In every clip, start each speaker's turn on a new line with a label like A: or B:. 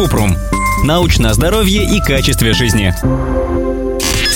A: Купрум. Научное здоровье и качестве жизни.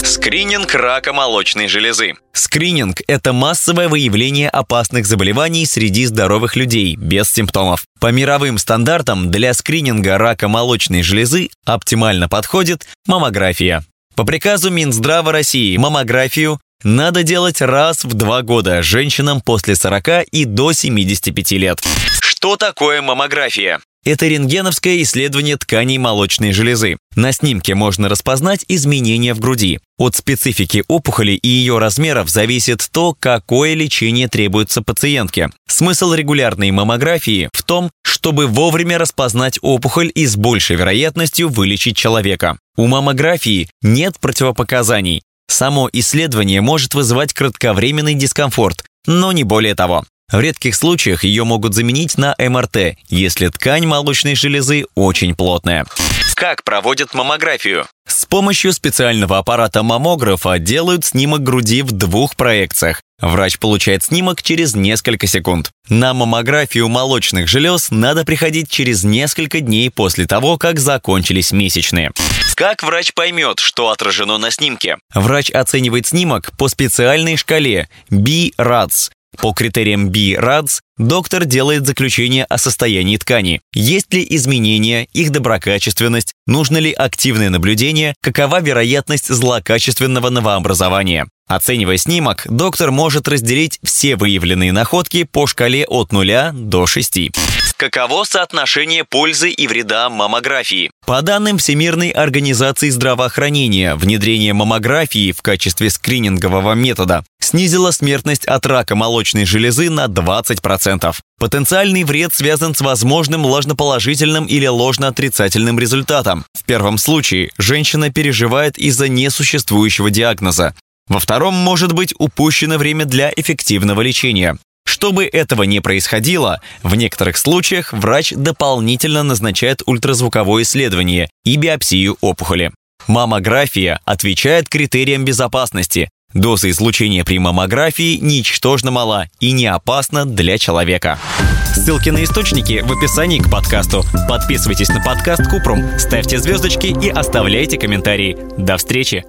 B: Скрининг рака молочной железы.
A: Скрининг – это массовое выявление опасных заболеваний среди здоровых людей без симптомов. По мировым стандартам для скрининга рака молочной железы оптимально подходит маммография. По приказу Минздрава России маммографию надо делать раз в два года женщинам после 40 и до 75 лет.
B: Что такое маммография?
A: Это рентгеновское исследование тканей молочной железы. На снимке можно распознать изменения в груди. От специфики опухоли и ее размеров зависит то, какое лечение требуется пациентке. Смысл регулярной маммографии в том, чтобы вовремя распознать опухоль и с большей вероятностью вылечить человека. У маммографии нет противопоказаний. Само исследование может вызывать кратковременный дискомфорт, но не более того. В редких случаях ее могут заменить на МРТ, если ткань молочной железы очень плотная.
B: Как проводят маммографию?
A: С помощью специального аппарата маммографа делают снимок груди в двух проекциях. Врач получает снимок через несколько секунд. На маммографию молочных желез надо приходить через несколько дней после того, как закончились месячные.
B: Как врач поймет, что отражено на снимке?
A: Врач оценивает снимок по специальной шкале B-RADS по критериям B-RADS доктор делает заключение о состоянии ткани. Есть ли изменения, их доброкачественность, нужно ли активное наблюдение, какова вероятность злокачественного новообразования. Оценивая снимок, доктор может разделить все выявленные находки по шкале от 0 до 6.
B: Каково соотношение пользы и вреда маммографии?
A: По данным Всемирной организации здравоохранения, внедрение маммографии в качестве скринингового метода снизило смертность от рака молочной железы на 20%. Потенциальный вред связан с возможным ложноположительным или ложноотрицательным результатом. В первом случае женщина переживает из-за несуществующего диагноза. Во втором может быть упущено время для эффективного лечения. Чтобы этого не происходило, в некоторых случаях врач дополнительно назначает ультразвуковое исследование и биопсию опухоли. Маммография отвечает критериям безопасности. Доза излучения при маммографии ничтожно мала и не опасна для человека. Ссылки на источники в описании к подкасту. Подписывайтесь на подкаст Купрум, ставьте звездочки и оставляйте комментарии. До встречи!